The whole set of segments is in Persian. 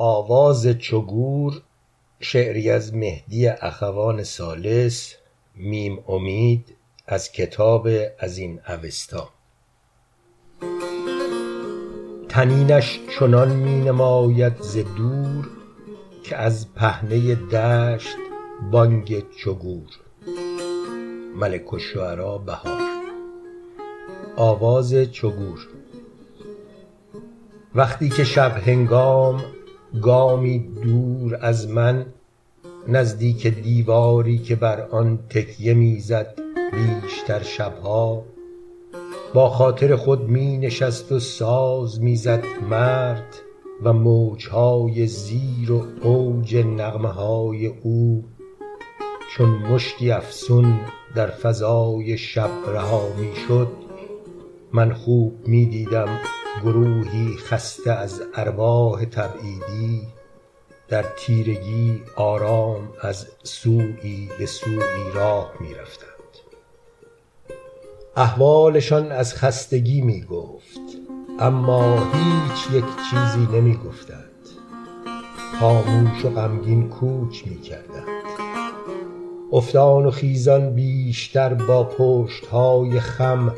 آواز چو گور شعری از مهدی اخوان ثالث میم امید از کتاب از این اوستا طنینش چنان می نماید ز دور که از پهنه دشت بانگ چو گور ملک الشعراء بهار. آواز چو گور وقتی که شب هنگام گامی دور از من نزدیک دیواری که بر آن تکیه می زد بیشتر شب ها با خاطر خود می نشست و ساز می زد مرد و موج های زیر و اوج نغمه های او. چون مشتی افسون در فضای شب رها می شد من خوب می دیدم گروهی خسته از ارواح تبعیدی در تیرگی آرام از سویی به سویی راه می رفتند احوالشان از خستگی می گفت اما هیچ یک چیزی نمی گفتند خاموش و غمگین کوچ می کردند افتان و خیزان بیشتر با پشت های خم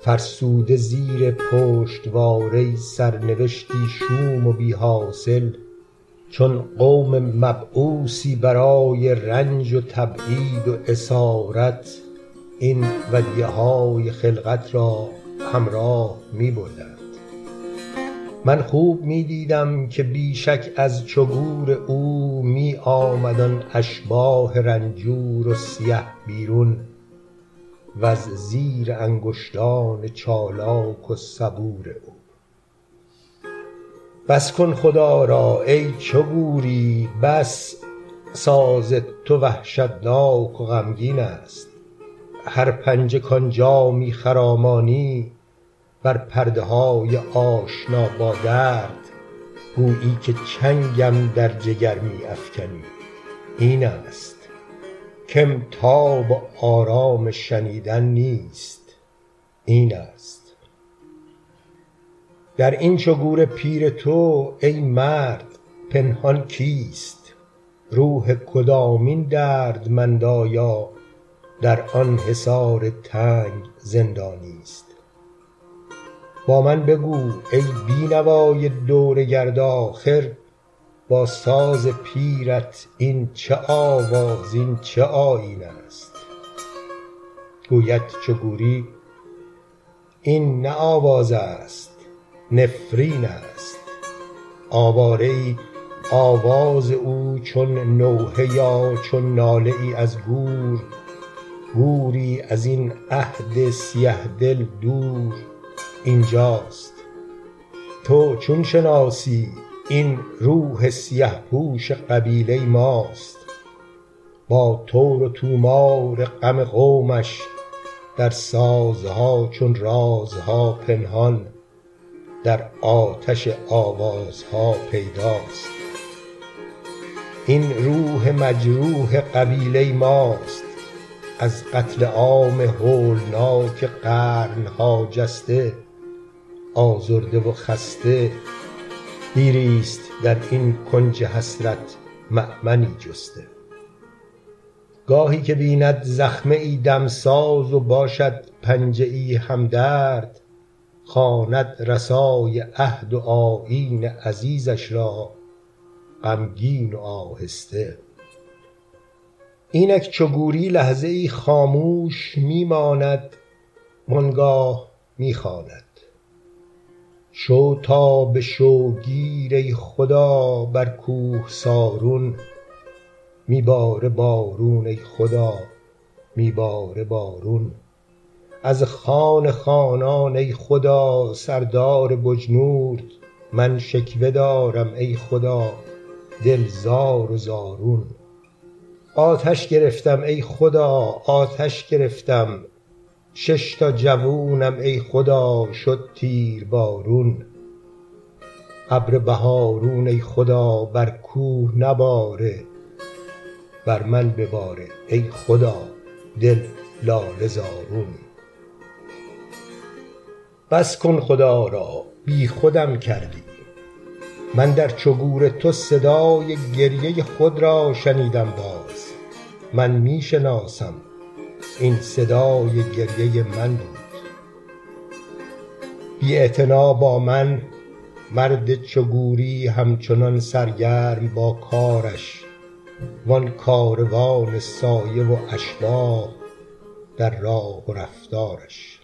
فرسوده زیر پشتواره سرنوشتی شوم و بی حاصل چون قوم مبعوثی برای رنج و تبعید و اسارت این ودیعه های خلقت را همراه می بردند. من خوب می دیدم که بی شک از چو گور او می اشباح رنجور و سیه بیرون. وز زیر انگشتان چالاک و صبور او. بس کن خدا را ای چو بس ساز تو وحشتناک و غمگین است. هر پنجه کآن جا می خرامانی بر پرده های آشنا با درد گویی که چنگم در جگر می افکنی. این است. کم تاب آرام شنیدن نیست این است. در این چو گور پیر تو ای مرد پنهان کیست؟ روح کدامین دردمند آیا در آن حصار تنگ زندانیست با من بگو ای بی نوای دور گرد آخر با ساز پیرت این چه آواز این چه آیین است؟ گوید چو گوری این نه آواز است نفرین است. آواره ای آواز او چون نوحه یا چون ناله ای از گور گوری از این عهد سیه دل دور این جاست تو چون شناسی این روح سیه پوش قبیله ماست. با تور و طومار غم قومش در سازها چون رازها پنهان در آتش آوازها پیداست. این روح مجروح قبیله ماست. از قتل عام هولناک قرن ها جسته آزرده و خسته دیریست در این کنج حسرت مأمنی جسته. گاهی که بیند زخمه ای دمساز و باشد پنجه ای همدرد خواند رسای عهد و آیین عزیزش را غمگین و آهسته. اینک چو گوری لحظه ای خاموش می ماند وآنگاه می خواند شو تا به شوگیر خدا بر کوهسارون می باره بارون ای خدا می باره بارون. از خان خانان ای خدا سردار بجنورد من شکوه دارم ای خدا دل زار و زارون. آتش گرفتم ای خدا آتش گرفتم شش تا جوونم ای خدا شد تیربارون ابر بهارون ای خدا بر کوه نباره. بر من بباره ای خدا دل لاله زارون. بس کن خدا را بیخودم کردی. من در چو گور تو صدای گریه خود را شنیدم باز. من می شناسم این صدای گریه من بود. بی اعتنا با من مرد چو گوری همچنان سرگرم با کارش وآن کاروان سایه و اشباح در راه و رفتارش.